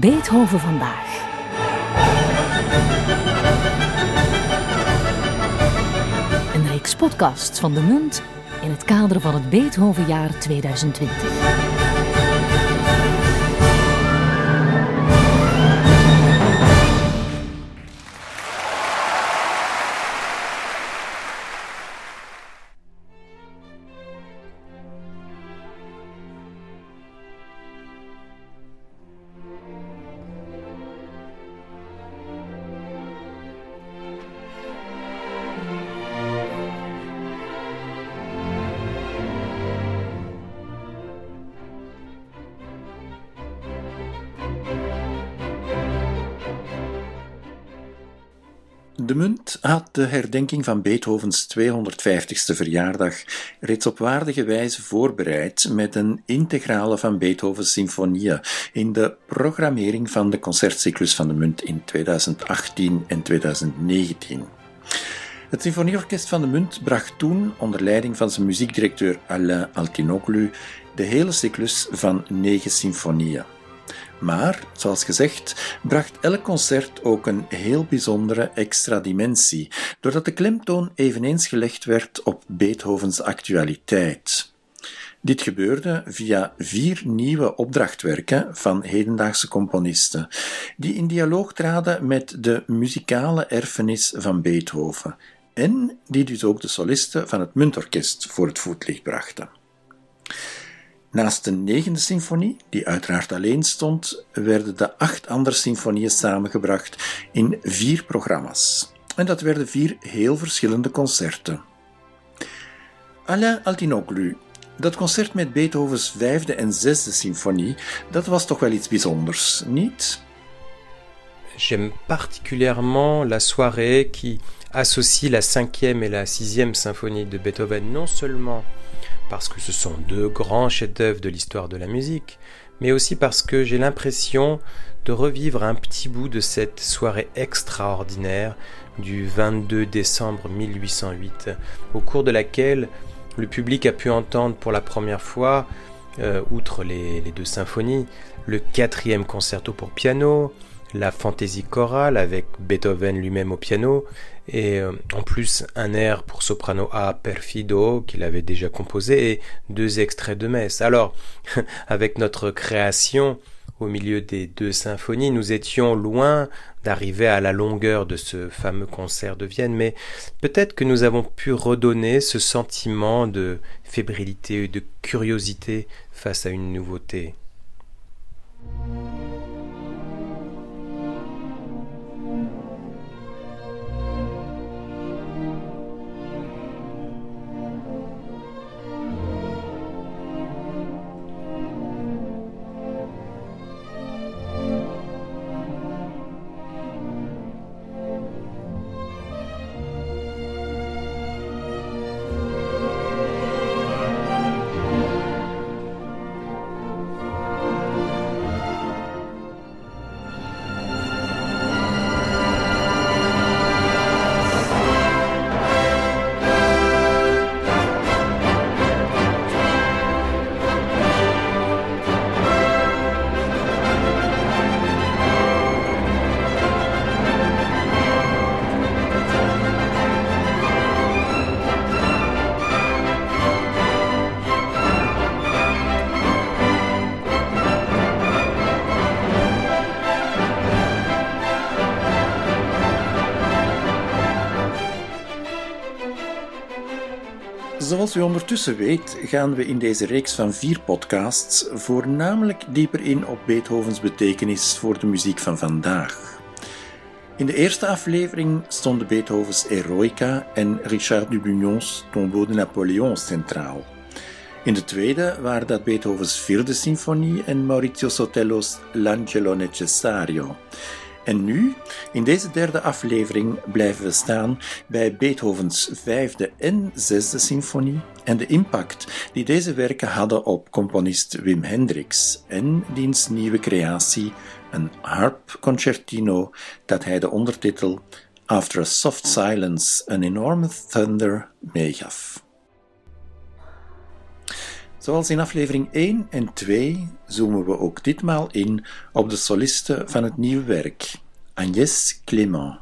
Beethoven vandaag. Een reeks podcasts van de Munt in het kader van het Beethovenjaar 2020. Had de herdenking van Beethovens 250ste verjaardag reeds op waardige wijze voorbereid met een integrale van Beethovens symfonieën in de programmering van de concertcyclus van de Munt in 2018 en 2019. Het Symfonieorkest van de Munt bracht toen, onder leiding van zijn muziekdirecteur Alain Altinoglu, de hele cyclus van negen symfonieën. Maar, zoals gezegd, bracht elk concert ook een heel bijzondere extra dimensie, doordat de klemtoon eveneens gelegd werd op Beethovens actualiteit. Dit gebeurde via vier nieuwe opdrachtwerken van hedendaagse componisten, die in dialoog traden met de muzikale erfenis van Beethoven en die dus ook de solisten van het Muntorkest voor het voetlicht brachten. Naast de negende symfonie, die uiteraard alleen stond, werden de acht andere symfonieën samengebracht in vier programma's. En dat werden vier heel verschillende concerten. Alain Altinoglu, dat concert met Beethovens vijfde en zesde symfonie, dat was toch wel iets bijzonders, niet? J'aime particulièrement la soirée qui associe la cinquième et la sixième symphonie de Beethoven non seulement parce que ce sont deux grands chefs-d'œuvre de l'histoire de la musique, mais aussi parce que j'ai l'impression de revivre un petit bout de cette soirée extraordinaire du 22 décembre 1808, au cours de laquelle le public a pu entendre pour la première fois, euh, outre les, les deux symphonies, le quatrième concerto pour piano, la fantaisie chorale avec Beethoven lui-même au piano, et euh, en plus un air pour soprano A Perfido qu'il avait déjà composé et deux extraits de messe. Alors, avec notre création au milieu des deux symphonies, nous étions loin d'arriver à la longueur de ce fameux concert de Vienne, mais peut-être que nous avons pu redonner ce sentiment de fébrilité et de curiosité face à une nouveauté. Zoals u ondertussen weet, gaan we in deze reeks van vier podcasts voornamelijk dieper in op Beethovens betekenis voor de muziek van vandaag. In de eerste aflevering stonden Beethovens Eroica en Richard Dubugnons Tombeau de Napoléon centraal. In de tweede waren dat Beethovens vierde symfonie en Maurizio Sotello's L'Angelo Necessario. En nu, in deze derde aflevering, blijven we staan bij Beethovens vijfde en zesde symfonie en de impact die deze werken hadden op componist Wim Hendrix en diens nieuwe creatie, een harpconcertino dat hij de ondertitel After a Soft Silence, an Enormous Thunder meegaf. Zoals in aflevering 1 en 2 zoomen we ook ditmaal in op de soliste van het nieuwe werk, Agnès Clément.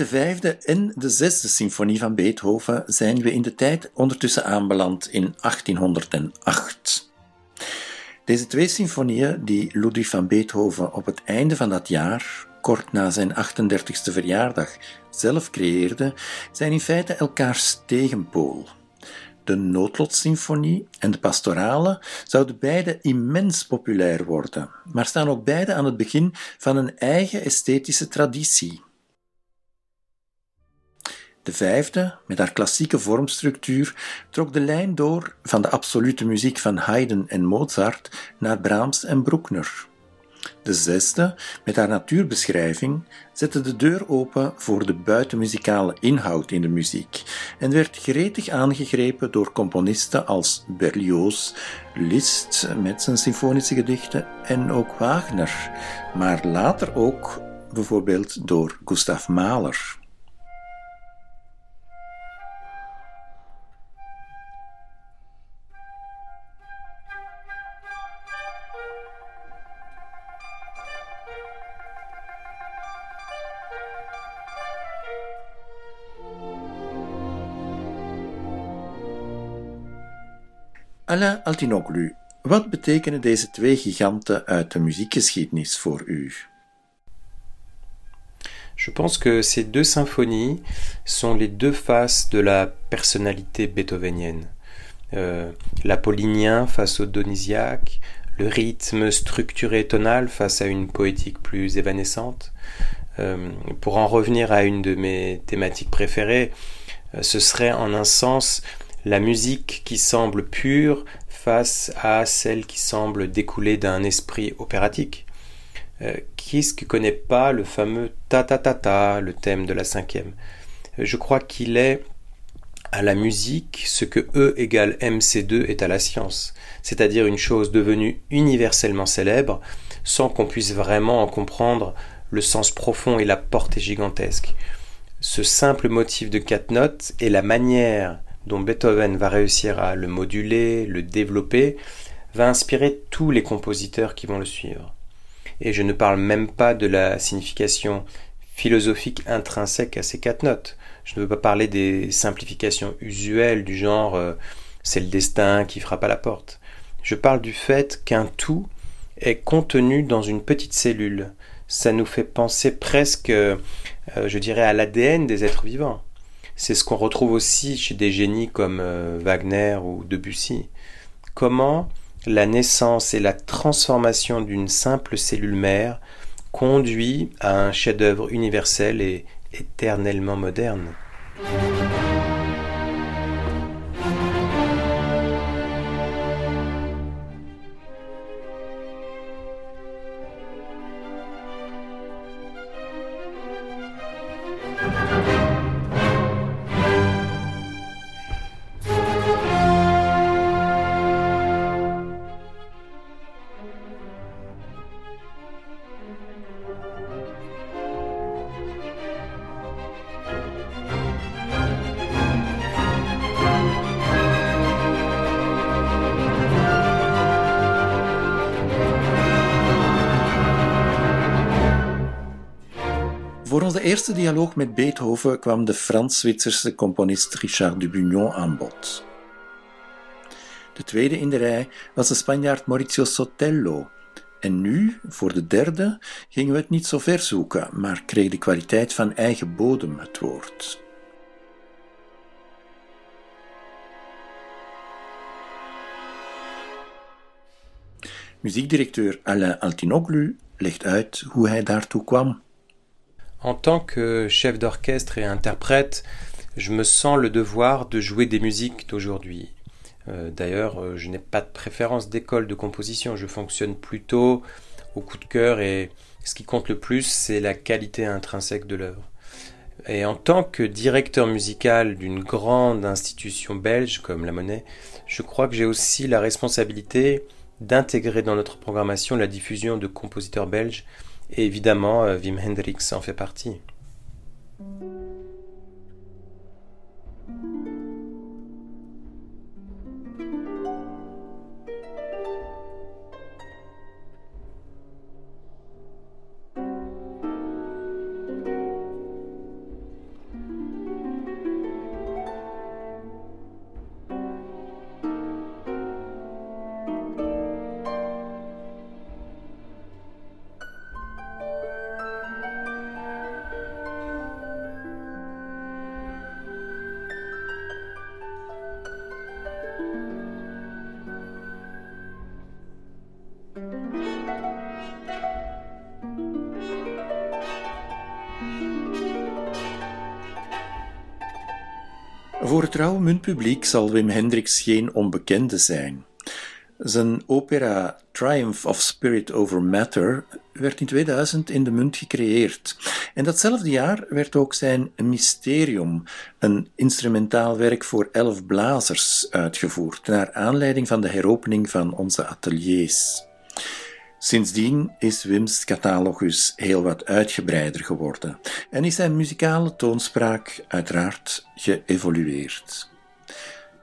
De vijfde en de zesde symfonie van Beethoven zijn we in de tijd ondertussen aanbeland in 1808. Deze twee symfonieën die Ludwig van Beethoven op het einde van dat jaar, kort na zijn 38e verjaardag, zelf creëerde, zijn in feite elkaars tegenpool. De noodlotsymfonie en de pastorale zouden beide immens populair worden, maar staan ook beide aan het begin van een eigen esthetische traditie. De vijfde, met haar klassieke vormstructuur, trok de lijn door van de absolute muziek van Haydn en Mozart naar Brahms en Bruckner. De zesde, met haar natuurbeschrijving, zette de deur open voor de buitenmuzikale inhoud in de muziek en werd gretig aangegrepen door componisten als Berlioz, Liszt met zijn symfonische gedichten en ook Wagner, maar later ook bijvoorbeeld door Gustav Mahler. Alain Altinoglu, wat betekenen deze twee giganten uit de muziekgeschiedenis voor u? Je pense que ces deux symphonies sont les deux faces de la personnalité beethovenienne. Euh, L'apollinien face au donisiaque, le rythme structuré tonal face à une poétique plus évanescente. Euh, pour en revenir à une de mes thématiques préférées, euh, ce serait en un sens la musique qui semble pure face à celle qui semble découler d'un esprit opératique. Qui est-ce qui connaît pas le fameux ta ta ta ta, le thème de la cinquième euh, Je crois qu'il est à la musique ce que E égale MC2 est à la science, c'est-à-dire une chose devenue universellement célèbre sans qu'on puisse vraiment en comprendre le sens profond et la portée gigantesque. Ce simple motif de quatre notes et la manière dont Beethoven va réussir à le moduler, le développer, va inspirer tous les compositeurs qui vont le suivre. Et je ne parle même pas de la signification philosophique intrinsèque à ces quatre notes. Je ne veux pas parler des simplifications usuelles du genre euh, c'est le destin qui frappe à la porte. Je parle du fait qu'un tout est contenu dans une petite cellule. Ça nous fait penser presque, euh, je dirais, à l'ADN des êtres vivants. C'est ce qu'on retrouve aussi chez des génies comme euh, Wagner ou Debussy. Comment la naissance et la transformation d'une simple cellule mère conduit à un chef-d'œuvre universel et éternellement moderne. Onze eerste dialoog met Beethoven kwam de Frans-Zwitserse componist Richard Dubugnon aan bod. De tweede in de rij was de Spanjaard Maurizio Sotello. En nu, voor de derde, gingen we het niet zo ver zoeken, maar kreeg de kwaliteit van eigen bodem het woord. Muziekdirecteur Alain Altinoglu legt uit hoe hij daartoe kwam. En tant que chef d'orchestre et interprète, je me sens le devoir de jouer des musiques d'aujourd'hui. Euh, d'ailleurs, euh, je n'ai pas de préférence d'école de composition, je fonctionne plutôt au coup de cœur et ce qui compte le plus, c'est la qualité intrinsèque de l'œuvre. Et en tant que directeur musical d'une grande institution belge comme la Monnaie, je crois que j'ai aussi la responsabilité d'intégrer dans notre programmation la diffusion de compositeurs belges, et évidemment euh, Wim Hendrix en fait partie. Trouwe muntpubliek zal Wim Hendrix geen onbekende zijn. Zijn opera Triumph of Spirit Over Matter werd in 2000 in de munt gecreëerd. En datzelfde jaar werd ook zijn Mysterium, een instrumentaal werk voor elf blazers, uitgevoerd, naar aanleiding van de heropening van onze ateliers. Sindsdien is Wim's catalogus heel wat uitgebreider geworden en is zijn muzikale toonspraak uiteraard geëvolueerd.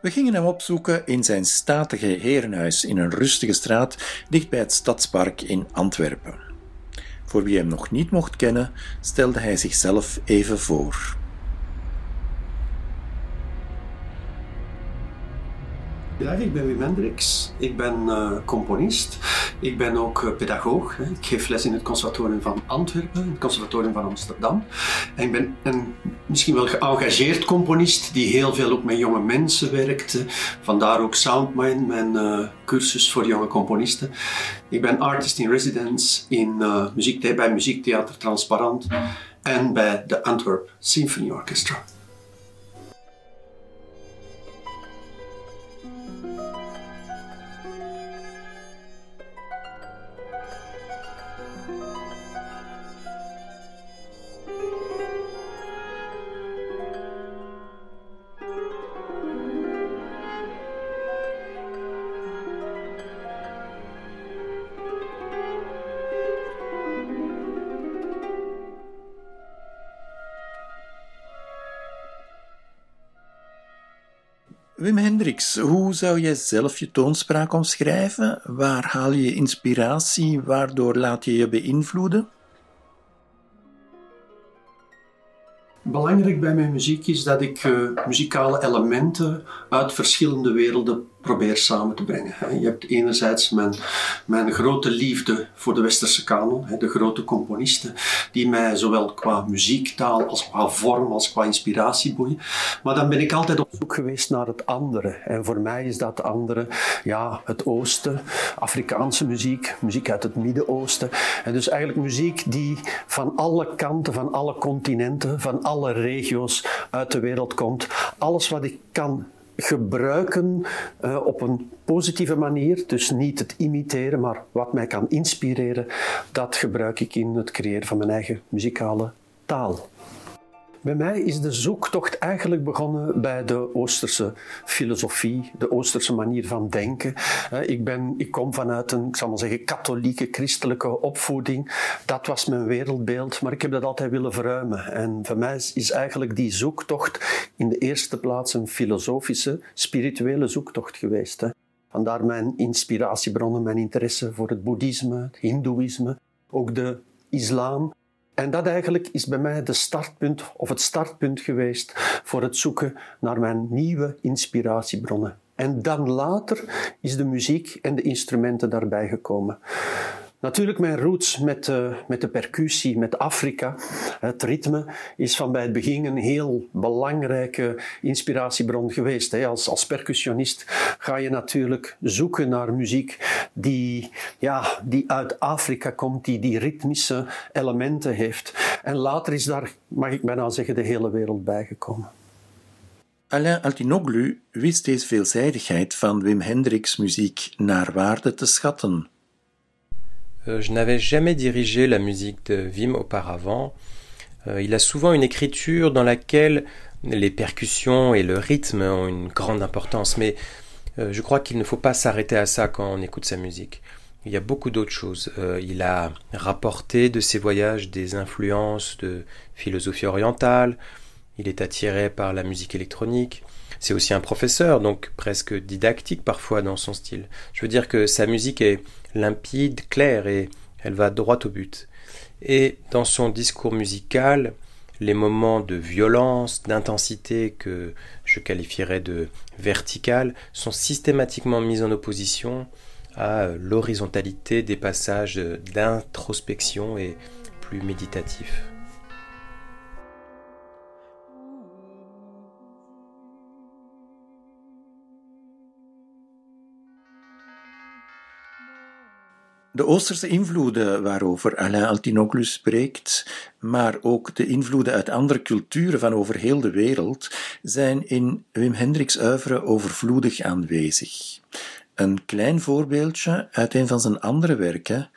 We gingen hem opzoeken in zijn statige herenhuis in een rustige straat dicht bij het Stadspark in Antwerpen. Voor wie hem nog niet mocht kennen, stelde hij zichzelf even voor. Ja, ik ben Wim Hendricks. Ik ben uh, componist. Ik ben ook uh, pedagoog. Hè. Ik geef les in het conservatorium van Antwerpen, het conservatorium van Amsterdam. En ik ben een misschien wel geëngageerd componist die heel veel ook met jonge mensen werkt. Vandaar ook Soundmind, mijn uh, cursus voor jonge componisten. Ik ben artist in residence in, muziek, bij Muziektheater Transparant en bij de Antwerp Symphony Orchestra. Wim Hendricks, hoe zou jij zelf je toonspraak omschrijven? Waar haal je inspiratie? Waardoor laat je je beïnvloeden? Belangrijk bij mijn muziek is dat ik uh, muzikale elementen uit verschillende werelden probeer samen te brengen. Je hebt enerzijds mijn, mijn grote liefde voor de westerse kanon, de grote componisten, die mij zowel qua muziektaal als qua vorm als qua inspiratie boeien. Maar dan ben ik altijd op zoek geweest naar het andere. En voor mij is dat andere, ja, het oosten, Afrikaanse muziek, muziek uit het Midden-Oosten. En dus eigenlijk muziek die van alle kanten, van alle continenten, van alle regio's uit de wereld komt. Alles wat ik kan gebruiken uh, op een positieve manier. Dus niet het imiteren, maar wat mij kan inspireren, dat gebruik ik in het creëren van mijn eigen muzikale taal. Bij mij is de zoektocht eigenlijk begonnen bij de Oosterse filosofie, de Oosterse manier van denken. Ik, ben, ik kom vanuit een, ik zal maar zeggen, katholieke, christelijke opvoeding. Dat was mijn wereldbeeld, maar ik heb dat altijd willen verruimen. En voor mij is eigenlijk die zoektocht in de eerste plaats een filosofische, spirituele zoektocht geweest. Vandaar mijn inspiratiebronnen, mijn interesse voor het boeddhisme, het hindoeïsme, ook de islam. En dat eigenlijk is bij mij de startpunt of het startpunt geweest voor het zoeken naar mijn nieuwe inspiratiebronnen. En dan later is de muziek en de instrumenten daarbij gekomen. Natuurlijk, mijn roots met, uh, met de percussie, met Afrika, het ritme, is van bij het begin een heel belangrijke inspiratiebron geweest. Hè. Als, als percussionist ga je natuurlijk zoeken naar muziek die, ja, die uit Afrika komt, die die ritmische elementen heeft. En later is daar, mag ik bijna zeggen, de hele wereld bijgekomen. Alain Altinoglu wist deze veelzijdigheid van Wim Hendricks muziek naar waarde te schatten. Euh, je n'avais jamais dirigé la musique de Wim auparavant. Euh, il a souvent une écriture dans laquelle les percussions et le rythme ont une grande importance, mais euh, je crois qu'il ne faut pas s'arrêter à ça quand on écoute sa musique. Il y a beaucoup d'autres choses. il a rapporté de ses voyages des influences de philosophie orientale, il est attiré par la musique électronique, c'est aussi un professeur, donc presque didactique parfois dans son style. Je veux dire que sa musique est limpide, claire et elle va droit au but. Et dans son discours musical, les moments de violence, d'intensité que je qualifierais de vertical sont systématiquement mis en opposition à l'horizontalité des passages d'introspection et plus méditatifs. De Oosterse invloeden waarover Alain Altinoglu spreekt, maar ook de invloeden uit andere culturen van over heel de wereld, zijn in Wim Hendricks oeuvre overvloedig aanwezig. Een klein voorbeeldje uit een van zijn andere werken,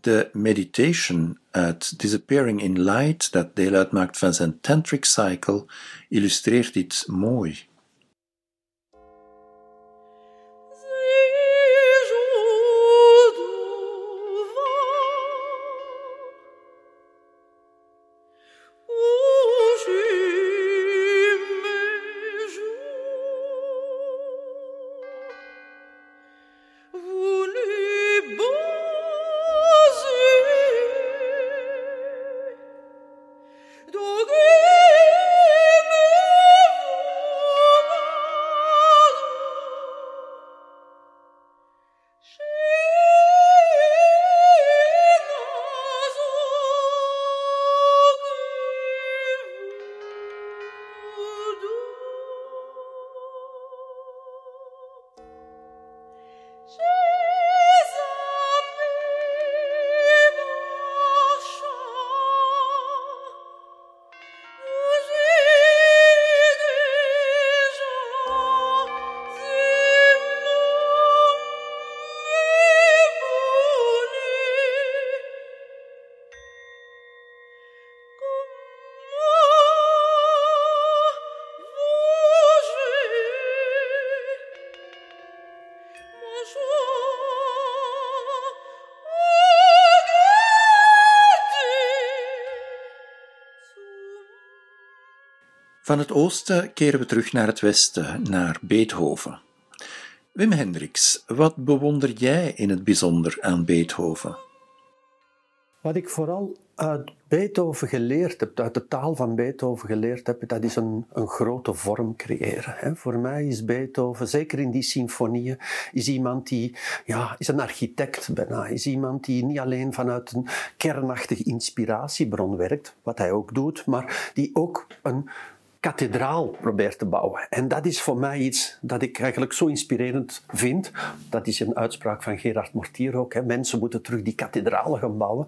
de Meditation uit Disappearing in Light, dat deel uitmaakt van zijn Tantric Cycle, illustreert dit mooi. Van het oosten keren we terug naar het westen, naar Beethoven. Wim Hendricks, wat bewonder jij in het bijzonder aan Beethoven? Wat ik vooral uit Beethoven geleerd heb, uit de taal van Beethoven geleerd heb, dat is een, een grote vorm creëren. Voor mij is Beethoven, zeker in die symfonieën, is iemand die, ja, is een architect bijna. Is iemand die niet alleen vanuit een kernachtige inspiratiebron werkt, wat hij ook doet, maar die ook een kathedraal probeert te bouwen. En dat is voor mij iets dat ik eigenlijk zo inspirerend vind. Dat is een uitspraak van Gerard Mortier ook. Hè. Mensen moeten terug die kathedralen gaan bouwen.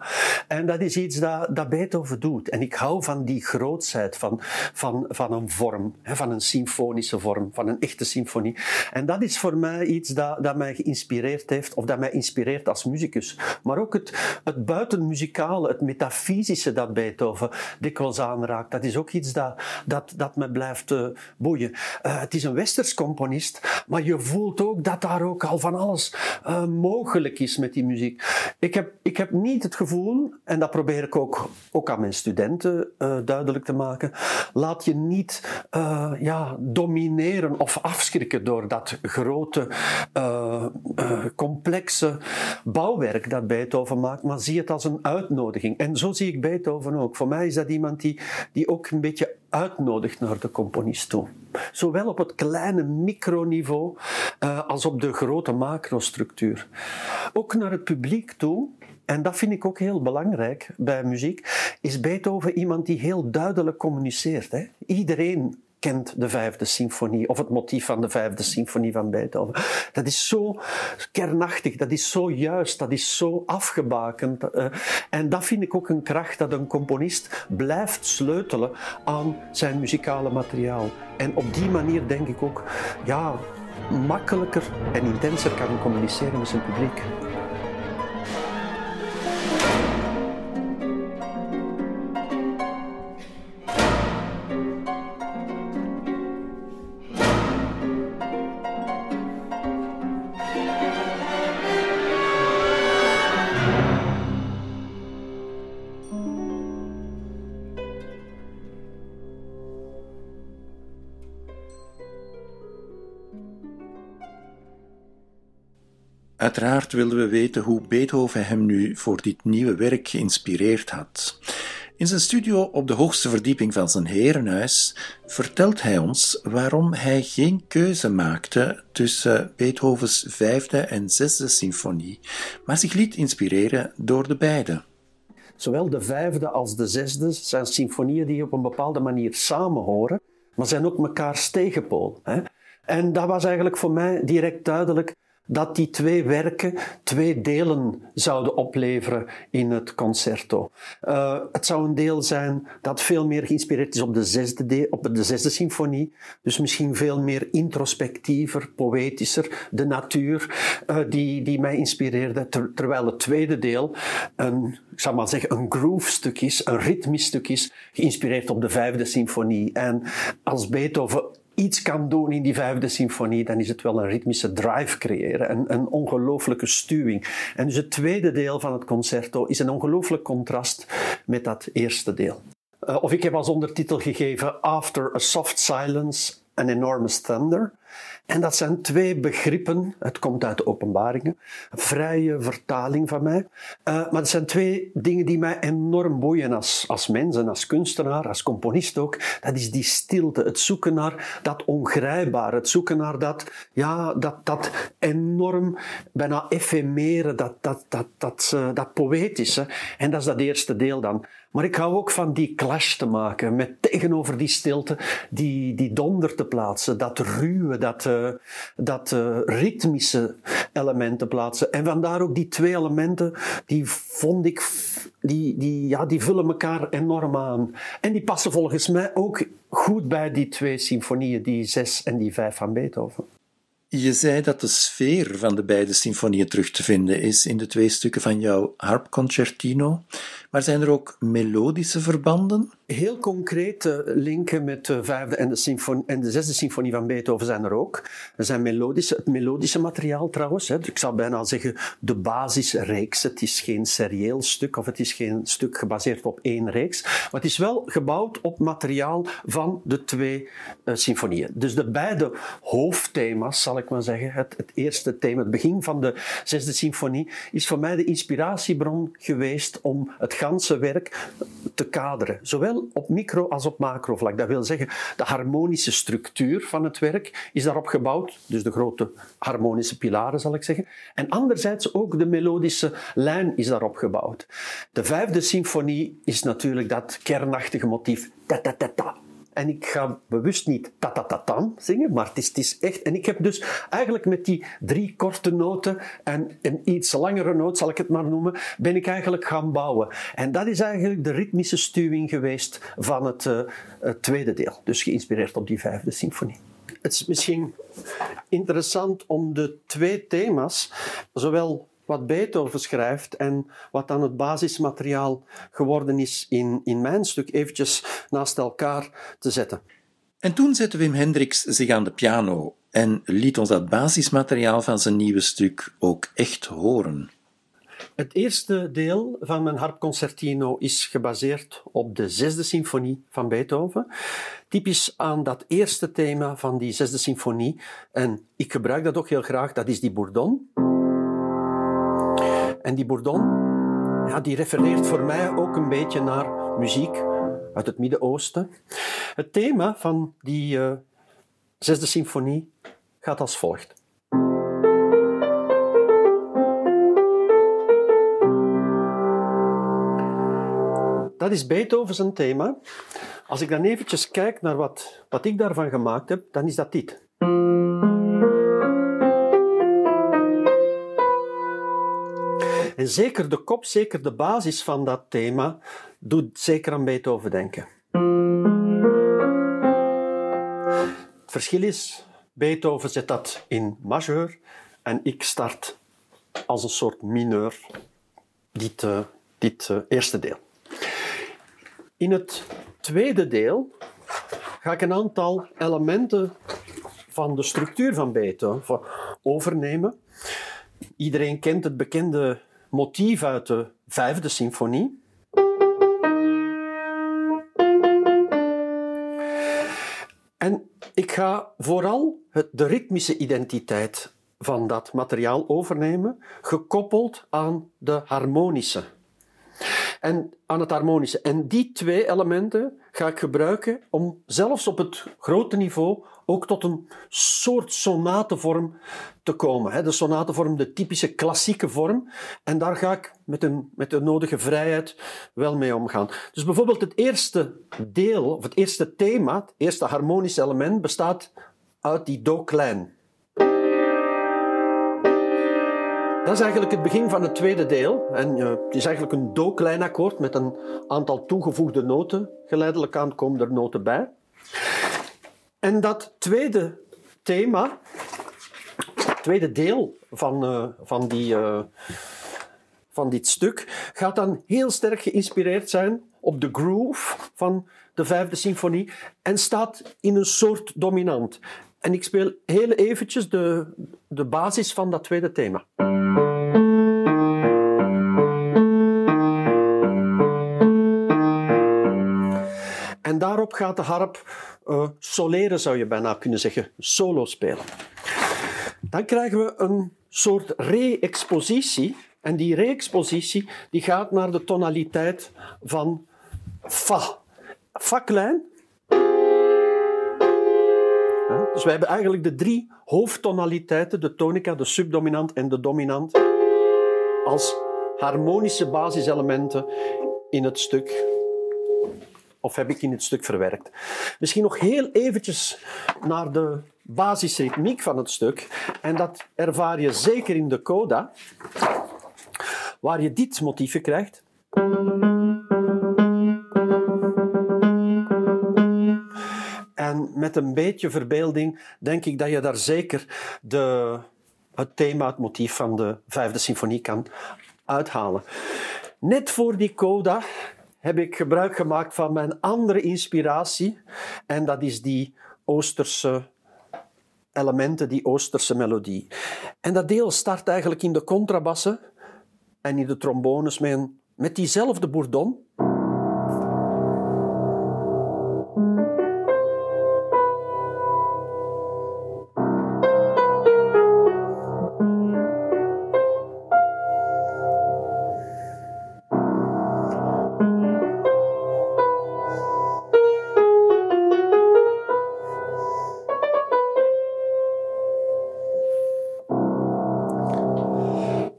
En dat is iets dat, dat Beethoven doet. En ik hou van die grootsheid van, van, van een vorm, hè, van een symfonische vorm, van een echte symfonie. En dat is voor mij iets dat, dat mij geïnspireerd heeft, of dat mij inspireert als muzikus. Maar ook het, het buitenmuzikale, het metafysische dat Beethoven dikwijls aanraakt, dat is ook iets dat, dat dat me blijft uh, boeien. Uh, het is een westers componist, maar je voelt ook dat daar ook al van alles uh, mogelijk is met die muziek. Ik heb, ik heb niet het gevoel, en dat probeer ik ook, ook aan mijn studenten duidelijk te maken, laat je niet ja, domineren of afschrikken door dat grote, complexe bouwwerk dat Beethoven maakt, maar zie het als een uitnodiging. En zo zie ik Beethoven ook. Voor mij is dat iemand die, die ook een beetje uitnodigt naar de componist toe. Zowel op het kleine microniveau uh, als op de grote macrostructuur. Ook naar het publiek toe en dat vind ik ook heel belangrijk bij muziek, is Beethoven iemand die heel duidelijk communiceert. Hè? Iedereen kent de vijfde symfonie of het motief van de vijfde symfonie van Beethoven. Dat is zo kernachtig, dat is zo juist, dat is zo afgebakend. Eh, en dat vind ik ook een kracht dat een componist blijft sleutelen aan zijn muzikale materiaal. En op die manier denk ik ook ja, makkelijker en intenser kan communiceren met zijn publiek. Uiteraard wilden we weten hoe Beethoven hem nu voor dit nieuwe werk geïnspireerd had. In zijn studio op de hoogste verdieping van zijn herenhuis vertelt hij ons waarom hij geen keuze maakte tussen Beethovens vijfde en zesde symfonie, maar zich liet inspireren door de beide. Zowel de vijfde als de zesde zijn symfonieën die op een bepaalde manier samenhoren, maar zijn ook mekaars tegenpool. Hè? En dat was eigenlijk voor mij direct duidelijk dat die twee werken twee delen zouden opleveren in het concerto. Uh, het zou een deel zijn dat veel meer geïnspireerd is op de zesde, deel, op de zesde symfonie, dus misschien veel meer introspectiever, poëtischer, de natuur uh, die, die mij inspireerde, ter, terwijl het tweede deel een, ik maar zeggen, een groove stuk is, een ritmisch stuk is, geïnspireerd op de vijfde symfonie. En als Beethoven iets kan doen in die vijfde symfonie, dan is het wel een ritmische drive creëren, een, een ongelooflijke stuwing. En dus het tweede deel van het concerto is een ongelooflijk contrast met dat eerste deel. Uh, of ik heb als ondertitel gegeven After a Soft Silence, an Enormous Thunder. En dat zijn twee begrippen, het komt uit de openbaringen, vrije vertaling van mij. Uh, maar het zijn twee dingen die mij enorm boeien als, als mens en als kunstenaar, als componist ook. Dat is die stilte, het zoeken naar dat ongrijpbaar, het zoeken naar dat, ja, dat, dat enorm, bijna efemere, dat, dat, dat, dat, uh, dat poëtische. En dat is dat eerste deel dan. Maar ik hou ook van die clash te maken, met tegenover die stilte, die, die donder te plaatsen, dat ruwe, dat, uh, dat uh, ritmische element te plaatsen. En vandaar ook die twee elementen, die vond ik, die, die, ja, die vullen elkaar enorm aan. En die passen volgens mij ook goed bij die twee symfonieën, die zes en die vijf van Beethoven. Je zei dat de sfeer van de beide symfonieën terug te vinden is in de twee stukken van jouw harpconcertino. Maar zijn er ook melodische verbanden? Heel concrete linken met de vijfde en de, symfonie, en de zesde symfonie van Beethoven zijn er ook. Er zijn melodische, het melodische materiaal trouwens. Ik zou bijna zeggen de basisreeks. Het is geen serieel stuk of het is geen stuk gebaseerd op één reeks. Maar het is wel gebouwd op materiaal van de twee uh, symfonieën. Dus de beide hoofdthema's, zal ik maar zeggen. Het, het eerste thema, het begin van de zesde symfonie, is voor mij de inspiratiebron geweest om het ganse werk te kaderen. Zowel op micro- als op macrovlak. Dat wil zeggen, de harmonische structuur van het werk is daarop gebouwd. Dus de grote harmonische pilaren, zal ik zeggen. En anderzijds ook de melodische lijn is daarop gebouwd. De vijfde symfonie is natuurlijk dat kernachtige motief. Ta -ta -ta -ta en ik ga bewust niet ta-ta-ta-tam zingen, maar het is, echt... En ik heb dus eigenlijk met die drie korte noten en een iets langere noot, zal ik het maar noemen, ben ik eigenlijk gaan bouwen. En dat is eigenlijk de ritmische stuwing geweest van het, uh, het tweede deel. Dus geïnspireerd op die vijfde symfonie. Het is misschien interessant om de twee thema's, zowel wat Beethoven schrijft en wat dan het basismateriaal geworden is in, in mijn stuk, eventjes naast elkaar te zetten. En toen zette Wim Hendricks zich aan de piano en liet ons dat basismateriaal van zijn nieuwe stuk ook echt horen. Het eerste deel van mijn harpconcertino is gebaseerd op de zesde symfonie van Beethoven. Typisch aan dat eerste thema van die zesde symfonie. En ik gebruik dat ook heel graag, dat is die bourdon. En die Bourdon, ja, die refereert voor mij ook een beetje naar muziek uit het Midden-Oosten. Het thema van die uh, zesde symfonie gaat als volgt. dat is Beethoven zijn thema. Als ik dan eventjes kijk naar wat, wat ik daarvan gemaakt heb, dan is dat dit. Zeker de kop, zeker de basis van dat thema, doet zeker aan Beethoven denken. Het verschil is, Beethoven zet dat in majeur en ik start als een soort mineur dit, uh, dit uh, eerste deel. In het tweede deel ga ik een aantal elementen van de structuur van Beethoven overnemen. Iedereen kent het bekende motief uit de vijfde symfonie. En ik ga vooral het, de ritmische identiteit van dat materiaal overnemen, gekoppeld aan de harmonische. En aan het harmonische. En die twee elementen ga ik gebruiken om zelfs op het grote niveau ook tot een soort sonatevorm te komen. De sonatevorm, de typische klassieke vorm. En daar ga ik met, een, met de nodige vrijheid wel mee omgaan. Dus bijvoorbeeld het eerste deel, of het eerste thema, het eerste harmonische element, bestaat uit die do Dat is eigenlijk het begin van het tweede deel. En uh, het is eigenlijk een do-klein akkoord met een aantal toegevoegde noten. Geleidelijk aan komen er noten bij. En dat tweede thema, het tweede deel van, uh, van, die, uh, van dit stuk, gaat dan heel sterk geïnspireerd zijn op de groove van de vijfde symfonie en staat in een soort dominant. En ik speel heel eventjes de, de basis van dat tweede thema. En daarop gaat de harp uh, soleren, zou je bijna kunnen zeggen, solo spelen. Dan krijgen we een soort re-expositie. En die re-expositie die gaat naar de tonaliteit van Fa. Fa klein. Dus we hebben eigenlijk de drie hoofdtonaliteiten, de tonica, de subdominant en de dominant, als harmonische basiselementen in het stuk of heb ik in het stuk verwerkt. Misschien nog heel eventjes naar de basisritmiek van het stuk. En dat ervaar je zeker in de coda, waar je dit motiefje krijgt. En met een beetje verbeelding denk ik dat je daar zeker de, het thema, het motief van de vijfde symfonie kan uithalen. Net voor die coda heb ik gebruik gemaakt van mijn andere inspiratie. En dat is die Oosterse elementen, die Oosterse melodie. En dat deel start eigenlijk in de contrabassen en in de trombones met, diezelfde bourdon.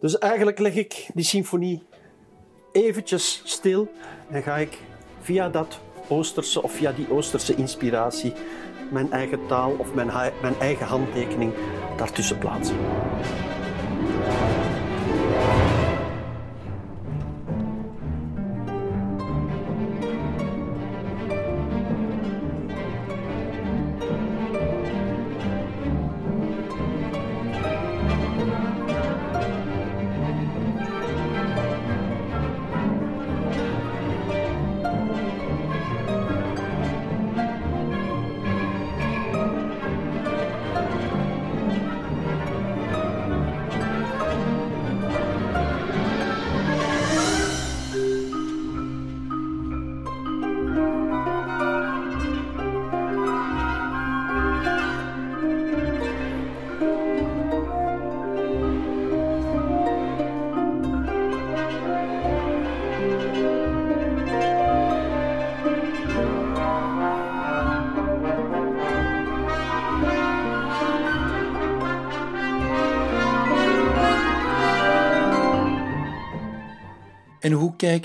Dus eigenlijk leg ik die symfonie eventjes stil en ga ik via dat Oosterse of via die Oosterse inspiratie mijn eigen taal of mijn, mijn eigen handtekening daartussen plaatsen.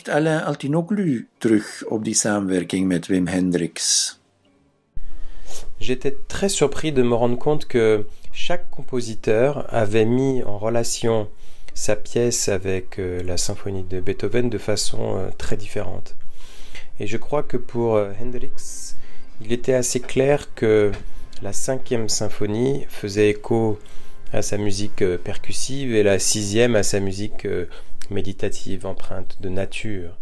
Alain Altinoglu samenwerking Wim Hendrix? J'étais très surpris de me rendre compte que chaque compositeur avait mis en relation sa pièce avec euh, la symphonie de Beethoven de façon euh, très différente. Et je crois que pour euh, Hendrix, il était assez clair que la cinquième symphonie faisait écho à sa musique percussive et la sixième à sa musique méditative, empreinte de nature.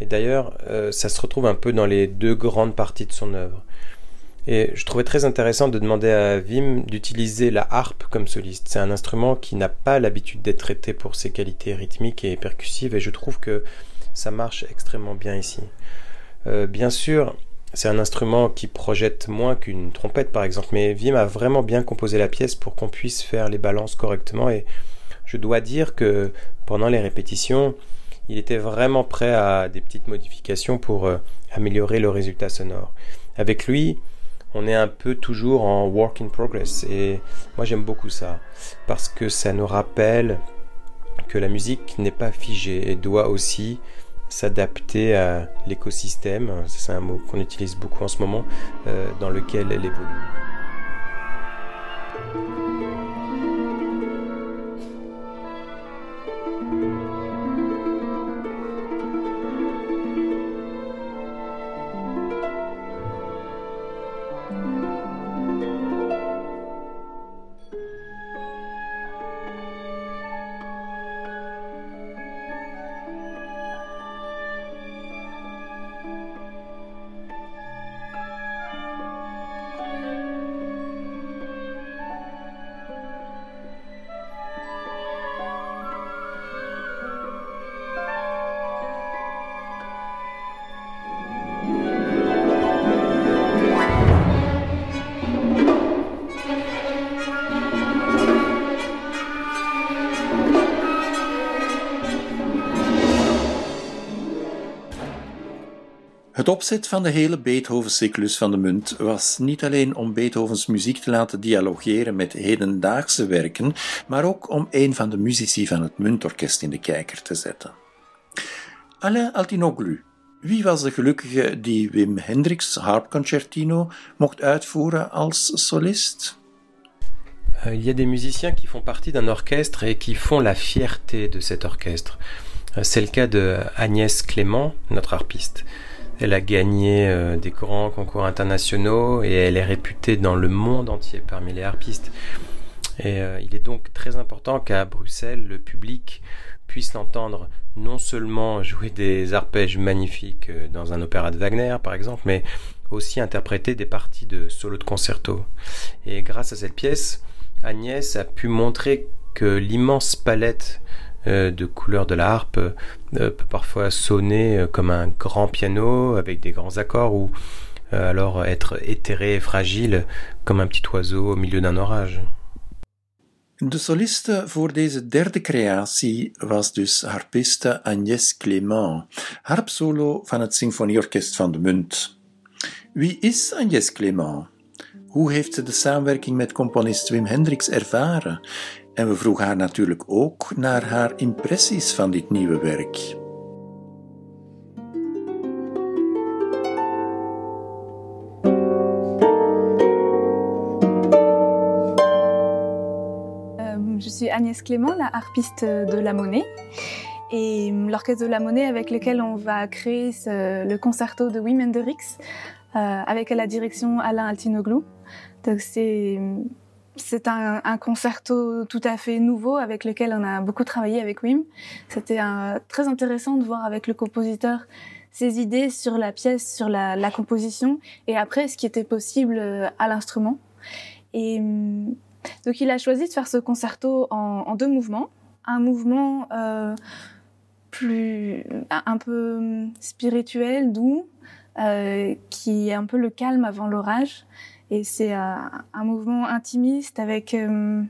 Et d'ailleurs, ça se retrouve un peu dans les deux grandes parties de son œuvre. Et je trouvais très intéressant de demander à Wim d'utiliser la harpe comme soliste. C'est un instrument qui n'a pas l'habitude d'être traité pour ses qualités rythmiques et percussives, et je trouve que ça marche extrêmement bien ici. Euh, bien sûr, c'est un instrument qui projette moins qu'une trompette par exemple, mais Wim a vraiment bien composé la pièce pour qu'on puisse faire les balances correctement, et je dois dire que pendant les répétitions, il était vraiment prêt à des petites modifications pour euh, améliorer le résultat sonore. Avec lui, on est un peu toujours en work in progress. Et moi j'aime beaucoup ça, parce que ça nous rappelle que la musique n'est pas figée et doit aussi s'adapter à l'écosystème, c'est un mot qu'on utilise beaucoup en ce moment, euh, dans lequel elle évolue. Het opzet van de hele Beethoven-cyclus van de munt was niet alleen om Beethovens muziek te laten dialogeren met hedendaagse werken, maar ook om een van de muzici van het muntorkest in de kijker te zetten. Alain Altinoglu, wie was de gelukkige die Wim Hendricks harpconcertino mocht uitvoeren als solist? Il y a des musiciens qui font partie d'un orchestre et qui font la fierté de cet orchestre. Euh, c'est le cas de Agnès Clément, notre harpiste. Elle a gagné euh, des grands concours internationaux et elle est réputée dans le monde entier parmi les harpistes. Et euh, il est donc très important qu'à Bruxelles, le public puisse l'entendre non seulement jouer des arpèges magnifiques euh, dans un opéra de Wagner, par exemple, mais aussi interpréter des parties de solo de concerto. Et grâce à cette pièce, Agnès a pu montrer que l'immense palette de couleurs de la harpe euh, peut parfois sonner euh, comme un grand piano avec des grands accords ou alors être éthéré et fragile comme un petit oiseau au milieu d'un orage. De soliste voor deze derde creatie was dus harpiste Agnès Clément, harpsolo van het Symfonieorkest van de Munt. Wie is Agnès Clément? Hoe heeft ze de samenwerking met componist Wim Hendricks ervaren? En we vroegen haar natuurlijk ook naar haar impressies van dit nieuwe werk. Euh, je suis Agnès Clément, la harpiste de La Monnaie. Et l'orchestre de La Monnaie avec lequel on va créer le concerto de Wim Hendrix euh, avec à la direction Alain Altinoglu. Donc c'est c'est un, concerto tout à fait nouveau avec lequel on a beaucoup travaillé avec Wim. C'était très intéressant de voir avec le compositeur ses idées sur la pièce, sur la, composition et après ce qui était possible euh, à l'instrument. Et hum, donc il a choisi de faire ce concerto en, en deux mouvements. Un mouvement euh, plus un peu hum, spirituel, doux, euh, qui est un peu le calme avant l'orage et c'est euh, un mouvement intimiste avec euh,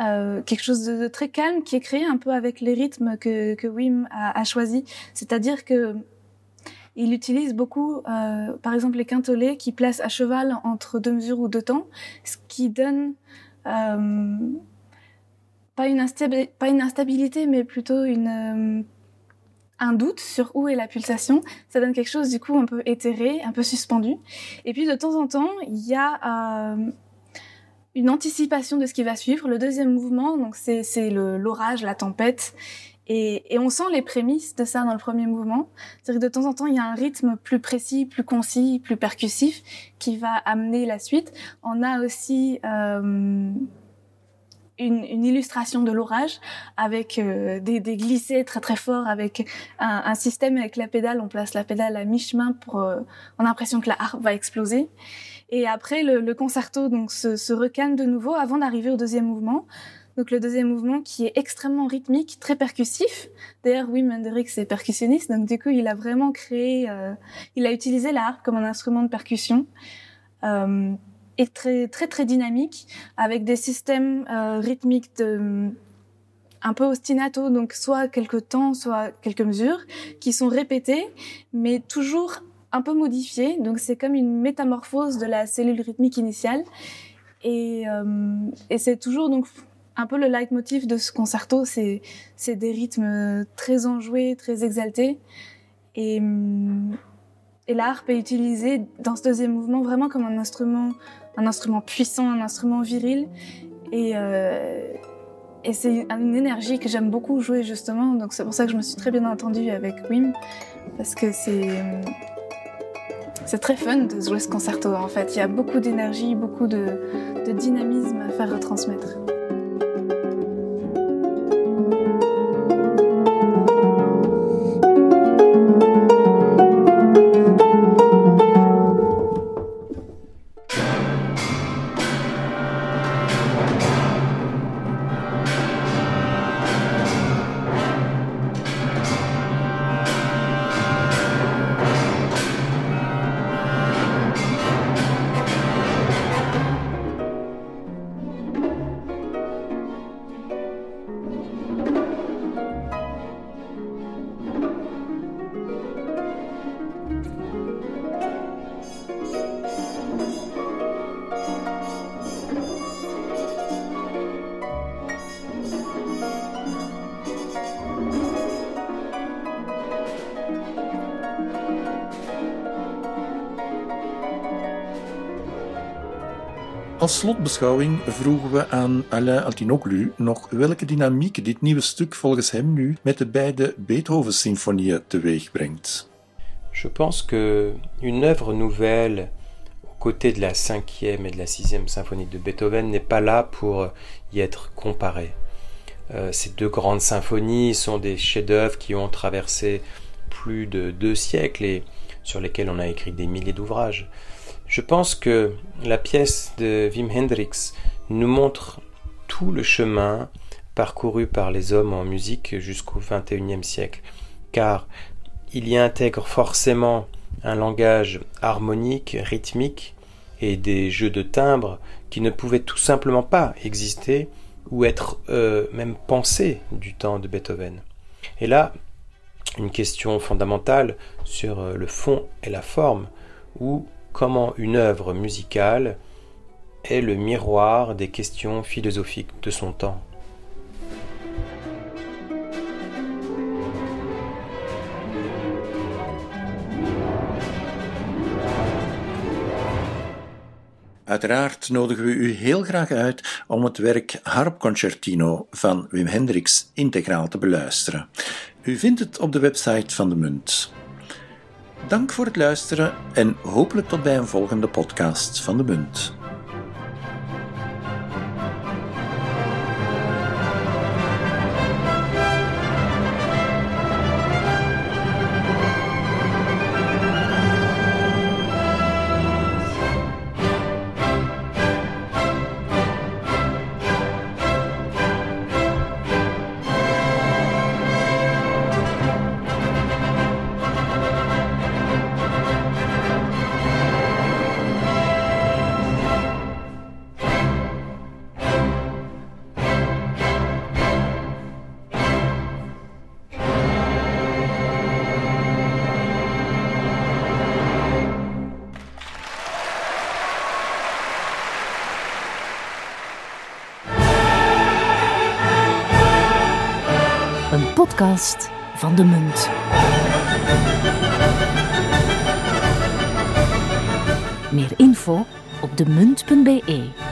euh, quelque chose de, très calme qui est créé un peu avec les rythmes que, Wim a, a choisi. C'est-à-dire que il utilise beaucoup, par exemple, les quintolets qui placent à cheval entre deux mesures ou deux temps, ce qui donne pas, une pas une instabilité, mais plutôt une, un doute sur où est la pulsation. Ça donne quelque chose du coup un peu éthéré, un peu suspendu. Et puis de temps en temps, il y a euh, une anticipation de ce qui va suivre. Le deuxième mouvement, donc c'est l'orage, la tempête. Et, on sent les prémices de ça dans le premier mouvement. C'est-à-dire que de temps en temps, il y a un rythme plus précis, plus concis, plus percussif qui va amener la suite. On a aussi euh, une, une, illustration de l'orage avec euh, des, des, glissés très très forts, avec un, un, système avec la pédale. On place la pédale à mi-chemin pour. Euh, on a l'impression que la harpe va exploser. Et après, le, le concerto donc se, se de nouveau avant d'arriver au deuxième mouvement. Donc le deuxième mouvement qui est extrêmement rythmique, très percussif. D'ailleurs, Wim Hendrix est percussionniste, donc du coup, il a vraiment créé, euh, il a utilisé la harpe comme un instrument de percussion. Euh, et très très très dynamique avec des systèmes euh, rythmiques un peu ostinato donc soit quelques temps soit quelques mesures qui sont répétées mais toujours un peu modifiées. Donc c'est comme une métamorphose de la cellule rythmique initiale. Et, euh, et c'est toujours donc un peu le leitmotiv de ce concerto. C'est c'est des rythmes très enjoués très exaltés. Et et la harpe est utilisée dans ce deuxième mouvement vraiment comme un instrument un instrument puissant, un instrument viril. Et, euh, et c'est une énergie que j'aime beaucoup jouer justement. Donc c'est pour ça que je me suis très bien entendue avec Wim. Parce que c'est... C'est très fun de jouer ce concerto en fait. Il y a beaucoup d'énergie, beaucoup de, de dynamisme à faire retransmettre. Slotbeschouwing vroegen we aan Alain Altinoglu nog welke dynamiek dit nieuwe stuk volgens hem nu met de beide Beethoven-symfonieën teweeg brengt. Je pense que une œuvre nouvelle aux côtés de la cinquième et de la sixième symphonie de Beethoven n'est pas là pour y être comparée. Euh, ces deux grandes symphonies sont des chefs-d'œuvre qui ont traversé plus de deux siècles et sur lesquels on a écrit des milliers d'ouvrages. Je pense que la pièce de Wim Hendrix nous montre tout le chemin parcouru par les hommes en musique jusqu'au XXIe siècle, car il y intègre forcément un langage harmonique, rythmique, et des jeux de timbres qui ne pouvaient tout simplement pas exister ou être euh, même pensés du temps de Beethoven. Et là, une question fondamentale sur euh, le fond et la forme, où comment une œuvre musicale est le miroir des questions philosophiques de son temps. Uiteraard nodigen we u heel graag uit om het werk Harpconcertino van Wim Hendrix integraal te beluisteren. U vindt het op de website van de Munt. Dank voor het luisteren en hopelijk tot bij een volgende podcast van de Munt. podcast van de Munt. Meer info op demunt.be.